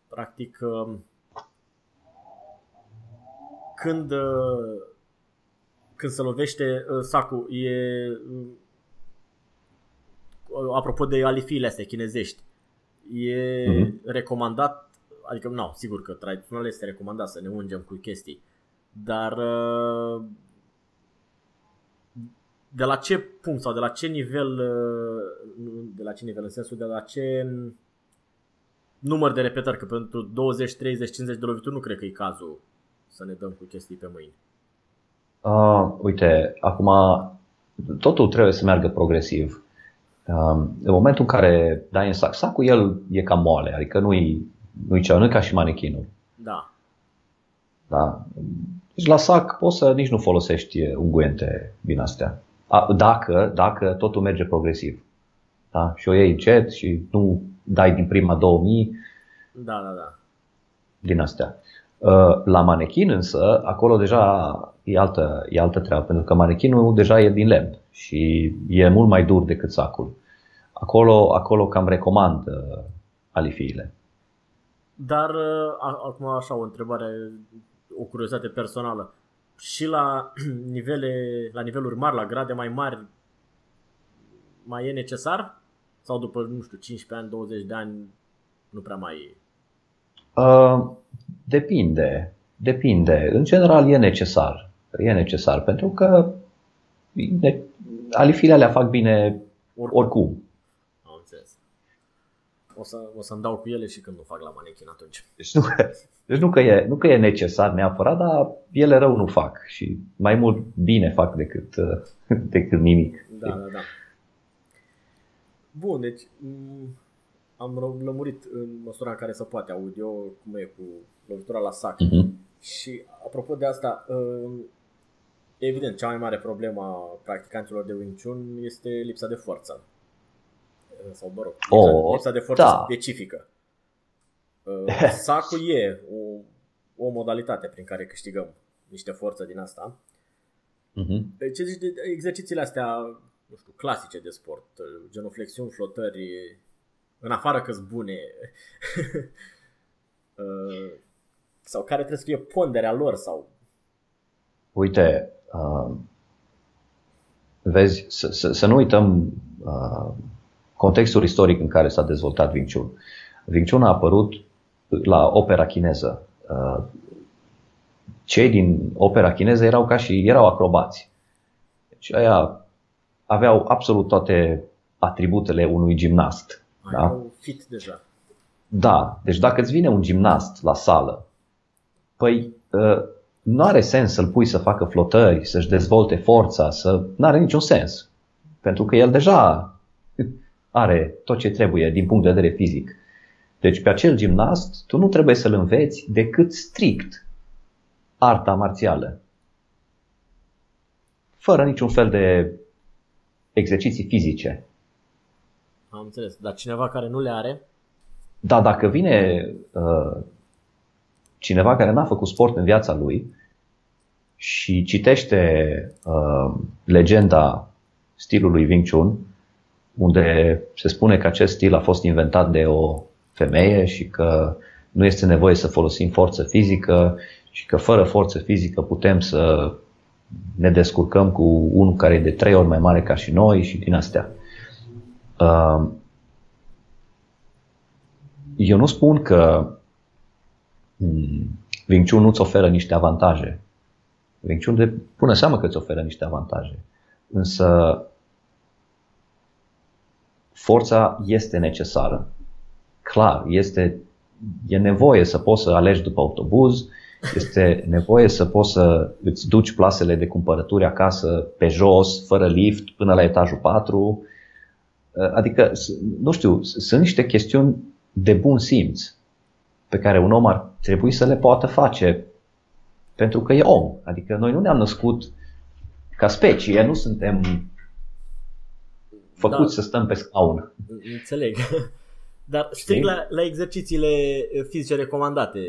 practic um, când uh, când se lovește uh, sacul e uh, apropo de alifiile astea chinezești e uh-huh. recomandat adică nu, sigur că tradițional este recomandat să ne ungem cu chestii dar uh, de la ce punct sau de la ce nivel, uh, de la ce nivel în sensul de la ce număr de repetări, că pentru 20, 30, 50 de lovituri nu cred că e cazul să ne dăm cu chestii pe mâini. Uh, uite, acum totul trebuie să meargă progresiv. Uh, în momentul în care dai în sac, sacul el e cam moale, adică nu-i, nu-i ceva, nu ca și manechinul. Da. Da. Deci la sac poți să nici nu folosești unguente din astea. A, dacă, dacă totul merge progresiv. Da? Și o iei încet și nu dai din prima 2000. Da, da, da. Din astea. Uh, la manechin însă, acolo deja e altă, e altă treabă, pentru că manechinul deja e din lemn și e mult mai dur decât sacul. Acolo, acolo cam recomand uh, alifiile. Dar, uh, acum așa o întrebare, o curiozitate personală. Și la, nivele, la niveluri mari, la grade mai mari, mai e necesar? Sau după, nu știu, 15 ani, 20 de ani, nu prea mai e? Uh, depinde. Depinde. În general e necesar. E necesar pentru că alifile alea fac bine oricum. Am înțeles. O, să, o să-mi dau cu ele și când nu fac la manechin atunci. Deci nu, deci nu, că e, nu că e necesar neapărat, dar ele rău nu fac și mai mult bine fac decât, decât nimic. Da, da, da. Bun, deci am lămurit în măsura în care se poate audio cum e cu lovitura la sac. Uh-huh. Și apropo de asta, um, evident, cea mai mare problemă a practicanților de Wing Chun este lipsa de forță. Uh, sau, mă rog, lipsa, oh, lipsa de forță da. specifică. Uh, sacul e o, o modalitate prin care câștigăm niște forță din asta. Uh-huh. Ce zici de exercițiile astea, nu știu, clasice de sport, genuflexiuni, flotări, în afară că bune, uh, sau care trebuie să fie ponderea lor sau... Uite, uh, vezi, să, să, să nu uităm uh, contextul istoric în care s-a dezvoltat Wing Chun. Wing Chun a apărut la opera chineză. Uh, cei din opera chineză erau ca și erau acrobați. Deci aia aveau absolut toate atributele unui gimnast. Da? fit deja. Da, deci dacă îți vine un gimnast la sală, păi ă, nu are sens să-l pui să facă flotări, să-și dezvolte forța, să... nu are niciun sens. Pentru că el deja are tot ce trebuie din punct de vedere fizic. Deci pe acel gimnast tu nu trebuie să-l înveți decât strict arta marțială. Fără niciun fel de exerciții fizice. Am înțeles. Dar cineva care nu le are? Da, dacă vine uh, cineva care n-a făcut sport în viața lui și citește uh, legenda stilului Wing Chun, unde se spune că acest stil a fost inventat de o femeie și că nu este nevoie să folosim forță fizică și că fără forță fizică putem să ne descurcăm cu unul care e de trei ori mai mare ca și noi și din astea. Eu nu spun că hmm, Wing Chun nu-ți oferă niște avantaje. Wing Chun de până seamă că îți oferă niște avantaje. Însă forța este necesară. Clar, este, e nevoie să poți să alegi după autobuz, este nevoie să poți să îți duci plasele de cumpărături acasă pe jos, fără lift, până la etajul 4, Uh, adică, nu știu, sunt niște chestiuni de bun simț pe care un om ar trebui să le poată face pentru că e om. Adică noi nu ne-am născut ca specie, nu suntem făcuți da. să stăm pe scaun. Înțeleg. Dar strict la, la exercițiile fizice recomandate.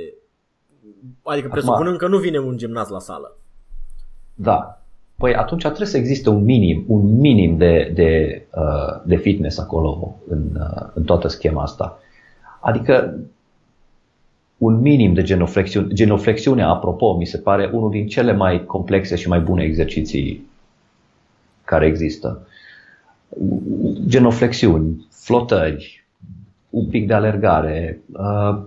Adică presupunând că nu vine un gimnast la sală. Da, Păi atunci trebuie să existe un minim, un minim de, de, uh, de fitness acolo în, uh, în toată schema asta. Adică un minim de genoflexiune. Genoflexiunea, apropo, mi se pare unul din cele mai complexe și mai bune exerciții care există. Genoflexiuni, flotări, un pic de alergare, uh,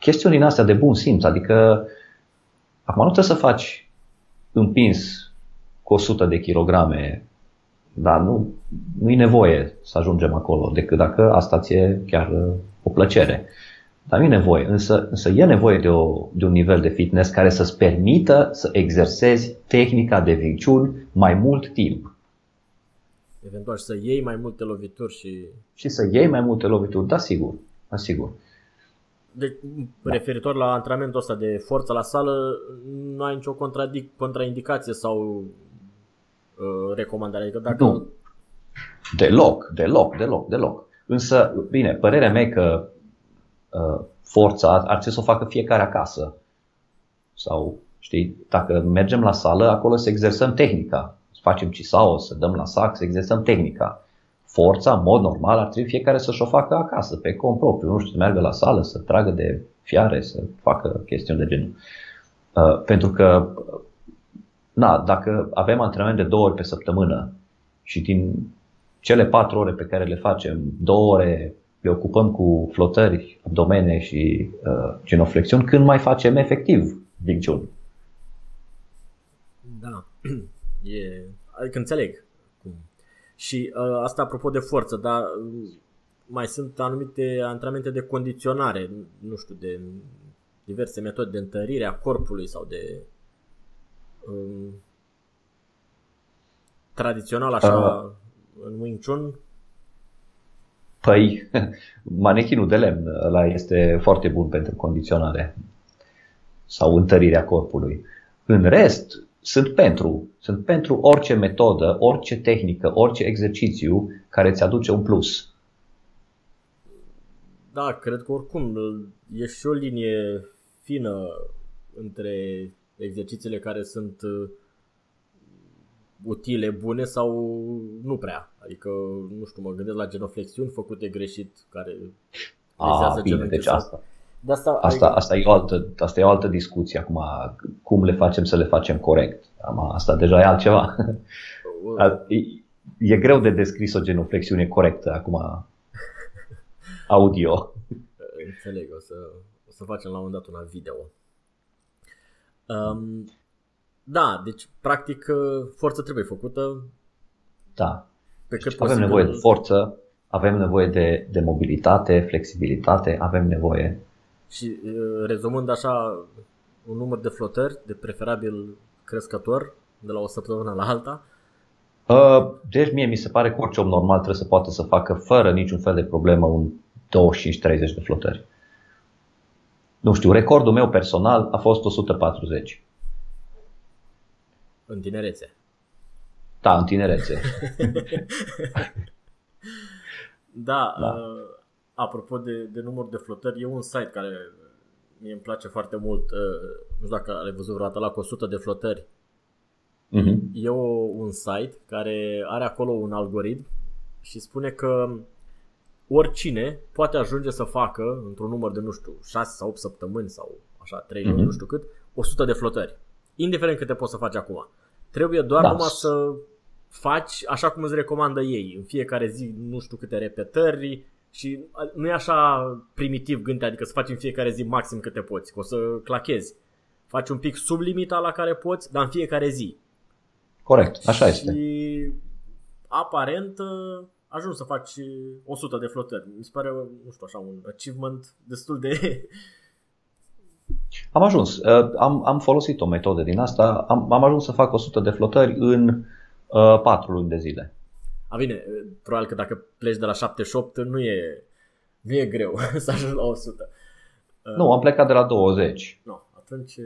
chestiuni din astea de bun simț, adică acum nu trebuie să faci împins cu 100 de kilograme, dar nu, nu e nevoie să ajungem acolo, decât dacă asta ți-e chiar uh, o plăcere. Dar nu e nevoie, însă, însă e nevoie de, o, de un nivel de fitness care să-ți permită să exersezi tehnica de Wing Chun mai mult timp. Eventual să iei mai multe lovituri și... Și să iei mai multe lovituri, da sigur, da sigur. Deci, referitor la antrenamentul ăsta de forță la sală, nu ai nicio contradic- contraindicație sau uh, recomandare. Adică dacă... Nu. Deloc, deloc, deloc, deloc. Însă, bine, părerea mea e că uh, forța ar trebui să o facă fiecare acasă. Sau, știi, dacă mergem la sală, acolo să exersăm tehnica. Să facem cisao, să dăm la sac, să exersăm tehnica. Forța, în mod normal, ar trebui fiecare să-și o facă acasă, pe cont propriu. Nu știu, să meargă la sală, să tragă de fiare, să facă chestiuni de genul. Uh, pentru că, na, dacă avem antrenament de două ori pe săptămână și din cele patru ore pe care le facem, două ore le ocupăm cu flotări, abdomene și uh, genoflexiuni, când mai facem efectiv Wing Chun. Da, e, adică înțeleg. Cum. Și uh, asta apropo de forță, dar uh, mai sunt anumite antrenamente de condiționare, nu știu, de diverse metode de întărire a corpului sau de um, tradițional așa uh. în Wing Chun Păi, manechinul de lemn ăla este foarte bun pentru condiționare sau întărirea corpului. În rest, sunt pentru, sunt pentru orice metodă, orice tehnică, orice exercițiu care îți aduce un plus. Da, cred că oricum e și o linie fină între exercițiile care sunt utile, bune sau nu prea. Adică, nu știu, mă gândesc la genoflexiuni făcute greșit, care A, bine, deci asta. De asta, asta, adică... asta, e o altă, asta e o altă discuție acum, cum le facem să le facem corect. Asta deja e altceva. E, e greu de descris o genoflexiune corectă acum audio. Înțeleg, o să, o să facem la un moment dat una video. Um, da, deci practic uh, forță trebuie făcută. Da. Pe cât avem posibil... nevoie de forță, avem nevoie de, de mobilitate, flexibilitate, avem nevoie. Și uh, rezumând așa un număr de flotări, de preferabil crescător, de la o săptămână la alta. Uh, deci mie mi se pare că orice om normal trebuie să poată să facă fără niciun fel de problemă un 25-30 de flotări. Nu știu, recordul meu personal a fost 140. În tinerețe. Da, în tinerețe. da, da. Uh, apropo de, de număr de flotări, e un site care mie îmi place foarte mult. Uh, nu știu dacă ai văzut vreodată la cu 100 de flotări. Uh-huh. E o, un site care are acolo un algoritm și spune că oricine poate ajunge să facă într-un număr de, nu știu, 6 sau 8 săptămâni sau așa, 3 luni, uh-huh. nu știu cât, 100 de flotări. Indiferent câte poți să faci acum. Trebuie doar da. numai să faci așa cum îți recomandă ei. În fiecare zi nu știu câte repetări și nu e așa primitiv gândit, adică să faci în fiecare zi maxim câte poți, că o să clachezi. Faci un pic sub limita la care poți, dar în fiecare zi. Corect, așa și este. Și aparent ajungi să faci 100 de flotări. Mi se pare, nu știu așa, un achievement destul de am ajuns. Uh, am, am folosit o metodă din asta. Am, am ajuns să fac 100 de flotări în uh, 4 luni de zile. A, bine, probabil că dacă pleci de la 78 nu e, nu e greu să ajungi la 100. Uh, nu, am plecat de la 20. Nu, atunci...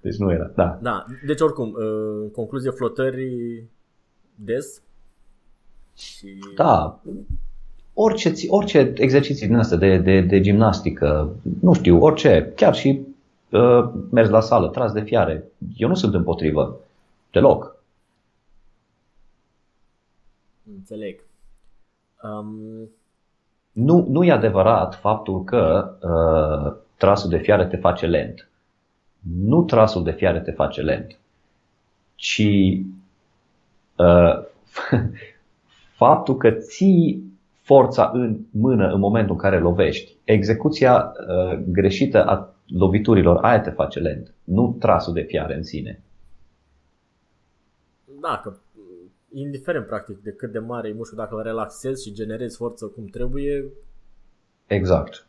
deci nu era, da. Da, deci oricum, uh, în concluzie, flotări des. Și... Da, orice, orice exerciții din astea de, de, de gimnastică, nu știu, orice, chiar și uh, mers la sală, tras de fiare, eu nu sunt împotrivă, deloc. Înțeleg. Um... Nu, nu e adevărat faptul că uh, trasul de fiare te face lent. Nu trasul de fiare te face lent, ci uh, faptul că ții forța în mână în momentul în care lovești. Execuția uh, greșită a loviturilor, aia te face lent, nu trasul de fiare în sine. Da, că indiferent practic de cât de mare e mușchiul, dacă îl relaxezi și generezi forță cum trebuie. Exact.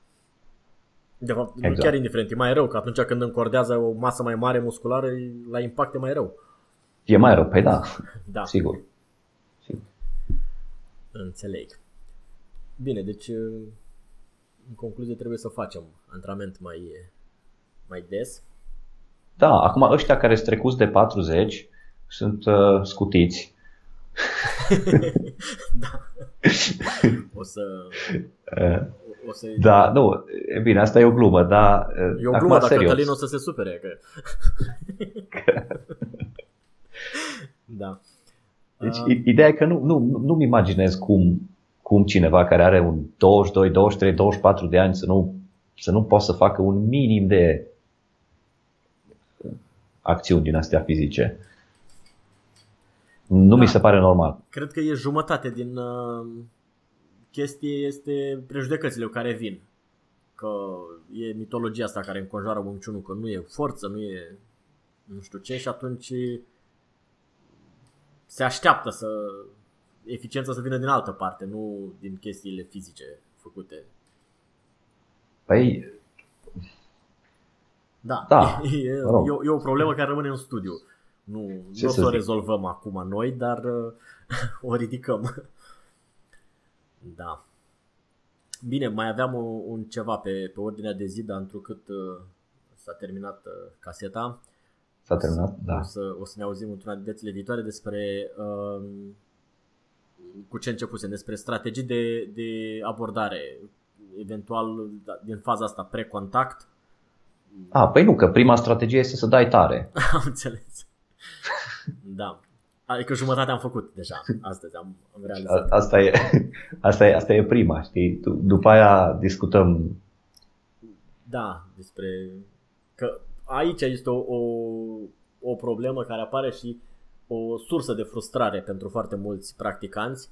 De fapt, exact. chiar indiferent, e mai rău, că atunci când încordează o masă mai mare musculară, la impact e mai rău. E mai rău, păi da, da. sigur. sigur. Înțeleg. Bine, deci uh, în concluzie trebuie să facem antrenament mai, mai des. Da, acum ăștia care sunt trecuți de 40 sunt uh, scutiți. Da. O să... Uh, o să da, nu, e bine, asta e o glumă, dar... E o glumă, dar Cătălin o să se supere. Că... da. Deci, uh... ideea e că nu, nu, nu-mi imaginez cum, cum cineva care are un 22, 23, 24 de ani să nu, să nu poată să facă un minim de acțiuni din astea fizice. Nu da. mi se pare normal. Cred că e jumătate din uh, chestie este prejudecățile care vin. Că e mitologia asta care înconjoară munciunul, că nu e forță, nu e nu știu ce și atunci se așteaptă să eficiența să vină din altă parte, nu din chestiile fizice făcute. Păi, da, da e, e, e, o problemă care rămâne în studiu. Nu, nu o să o rezolvăm acum noi, dar uh, o ridicăm. Da. Bine, mai aveam un ceva pe, pe ordinea de zi, dar întrucât uh, s-a terminat uh, caseta. S-a terminat, da. O să, o să ne auzim într-una din dățile viitoare despre uh, cu ce începusem, despre strategii de, de abordare, eventual da, din faza asta pre-contact. A, păi nu, că prima strategie este să dai tare. am înțeles. Da. Adică jumătate am făcut deja astăzi, am, am realizat. Asta e, asta, e, asta e prima, știi? După aia discutăm. Da, despre că aici este o, o, o problemă care apare și o sursă de frustrare pentru foarte mulți practicanți.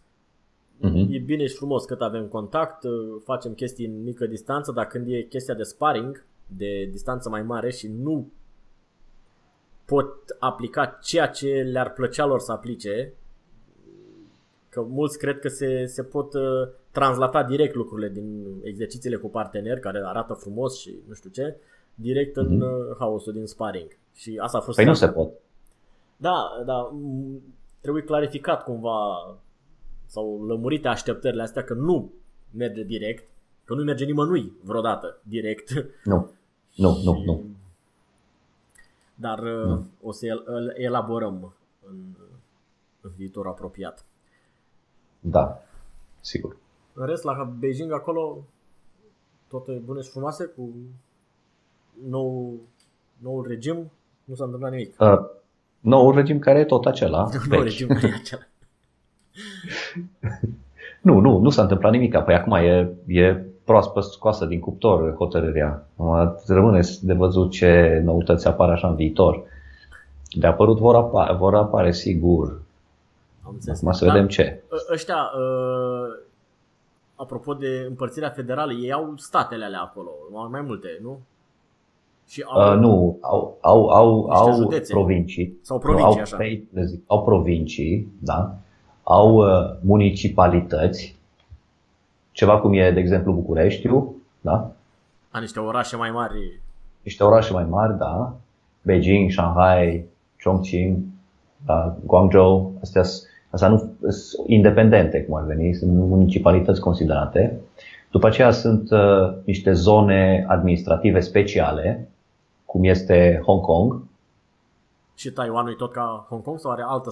Uh-huh. E bine și frumos cât avem contact, facem chestii în mică distanță, dar când e chestia de sparring, de distanță mai mare și nu pot aplica ceea ce le-ar plăcea lor să aplice, că mulți cred că se, se pot uh, translata direct lucrurile din exercițiile cu parteneri care arată frumos și nu știu ce, direct în mm-hmm. haosul din sparring. Și asta a fost Păi nu se pot. Da, da, trebuie clarificat cumva sau lămurite așteptările astea că nu merge direct, că nu merge nimănui vreodată direct. Nu, nu, nu, nu. Dar nu. Uh, o să îl elaborăm în, în viitor apropiat. Da, sigur. În rest, la Beijing, acolo, toate bune și frumoase cu nou, noul regim, nu s-a întâmplat nimic. Uh, noul regim care e tot acela. Noul regim care e acela. nu, nu, nu s-a întâmplat nimic. Păi acum e, e proaspăt scoasă din cuptor hotărârea. Rămâne de văzut ce noutăți apar așa în viitor. De apărut vor apare, vor apare sigur. Am înțeles. Acum să vedem ce. Ă, ăștia, uh, apropo de împărțirea federală, ei au statele alea acolo, mai multe, nu? Și au, uh, nu, au, au, au, au provincii. Sau provincii, au, așa. zic, au provincii, da. Au uh, municipalități ceva cum e, de exemplu, Bucureștiu, da? A, niște orașe mai mari. Niște orașe mai mari, da. Beijing, Shanghai, Chongqing, da, Guangzhou, astea, astea nu sunt independente, cum ar veni, sunt municipalități considerate. După aceea sunt uh, niște zone administrative speciale, cum este Hong Kong. Și Taiwanul e tot ca Hong Kong sau are altă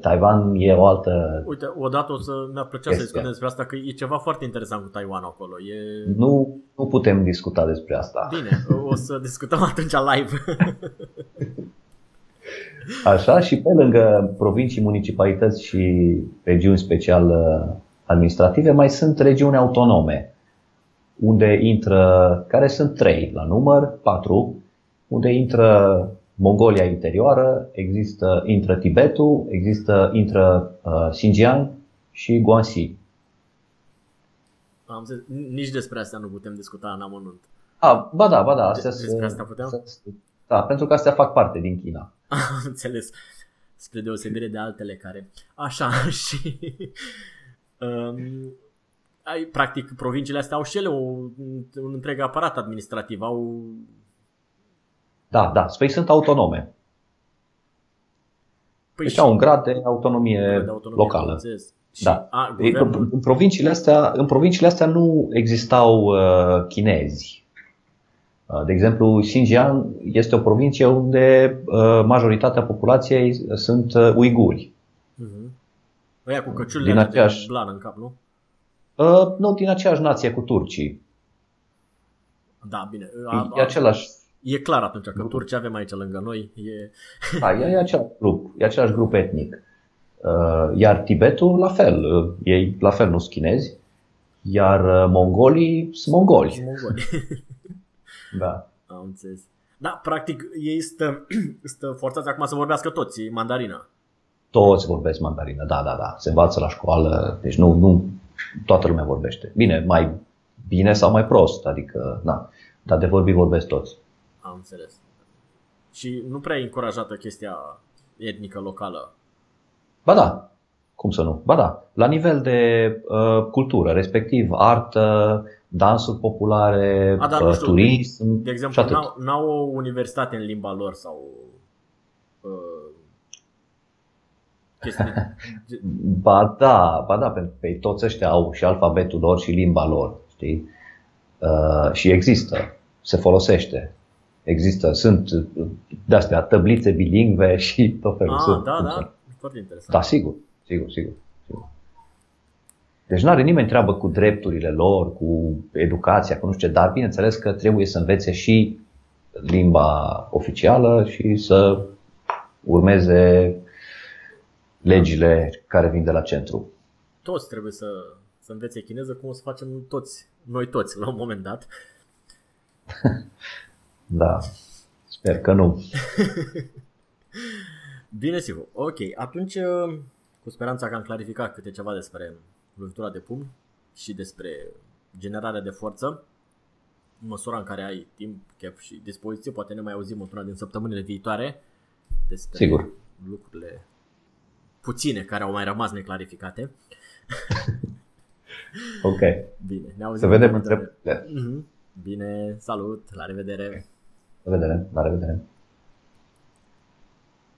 Taiwan e o altă Uite, odată o să mi-a plăcea să discutăm despre asta, că e ceva foarte interesant cu Taiwan acolo. E... Nu, nu putem discuta despre asta. Bine, o să discutăm atunci live. Așa, și pe lângă provincii, municipalități și regiuni special administrative, mai sunt regiuni autonome, unde intră, care sunt trei la număr, patru, unde intră Mongolia interioară, există, intră Tibetul, există, intră uh, Xinjiang și Guangxi. Am zis, nici despre asta nu putem discuta în amănunt. A, ba da, ba da. Astea de, despre asta putem? Da, pentru că astea fac parte din China. Am înțeles. Spre deosebire de altele care... Așa, și... Um, ai, practic, provinciile astea au și ele un, un întreg aparat administrativ. Au da, da, Space sunt autonome. Păi deci au un grad de autonomie, de autonomie locală. Și, da. A, guvernul... în, provinciile astea, în provinciile astea nu existau uh, chinezi. Uh, de exemplu, Xinjiang este o provincie unde uh, majoritatea populației sunt uh, uiguri. Uh-huh. Ăia cu căciulile din aceeași... de blană în cap, nu? Uh, nu, din aceeași nație cu turcii. Da, bine. A, e, e același E clar atunci că turci avem aici lângă noi. E... Da, e, e același grup, e același grup etnic. Uh, iar Tibetul, la fel, uh, ei la fel nu sunt chinezi, iar uh, mongolii sunt mongoli. Mongoli. da. Am înțeles. Da, practic ei stă, stă forțați acum să vorbească toți mandarina. Toți vorbesc mandarină, da, da, da. Se învață la școală, deci nu, nu toată lumea vorbește. Bine, mai bine sau mai prost, adică, da. Dar de vorbi vorbesc toți. Am înțeles. Și nu prea e încurajată chestia etnică locală. Ba da, cum să nu? Ba da, la nivel de uh, cultură, respectiv artă, dansuri populare, A, dar, uh, știu, turism. De exemplu, n-au, n-au o universitate în limba lor sau uh, chestii. ba da, ba da, pentru că toți ăștia au și alfabetul lor și limba lor, știi? Uh, și există, se folosește. Există, sunt de-astea tăblițe bilingve și tot felul. Ah, sunt, da, da, foarte interesant. Da, sigur, sigur, sigur. sigur. Deci nu are nimeni treabă cu drepturile lor, cu educația, cu nu știu ce, dar bineînțeles că trebuie să învețe și limba oficială și să urmeze legile care vin de la centru. Toți trebuie să, să învețe chineză cum o să facem toți, noi toți la un moment dat. Da, sper că nu. Bine, sigur. Ok, atunci uh, cu speranța că am clarificat câte ceva despre lovitura de pumn și despre generarea de forță, în măsura în care ai timp, chef și dispoziție, poate ne mai auzim într-una din săptămânile viitoare despre Sigur. lucrurile puține care au mai rămas neclarificate. ok. Bine, ne auzim. Să vedem între... Mhm. Bine, salut, la revedere. La revedere, la revedere.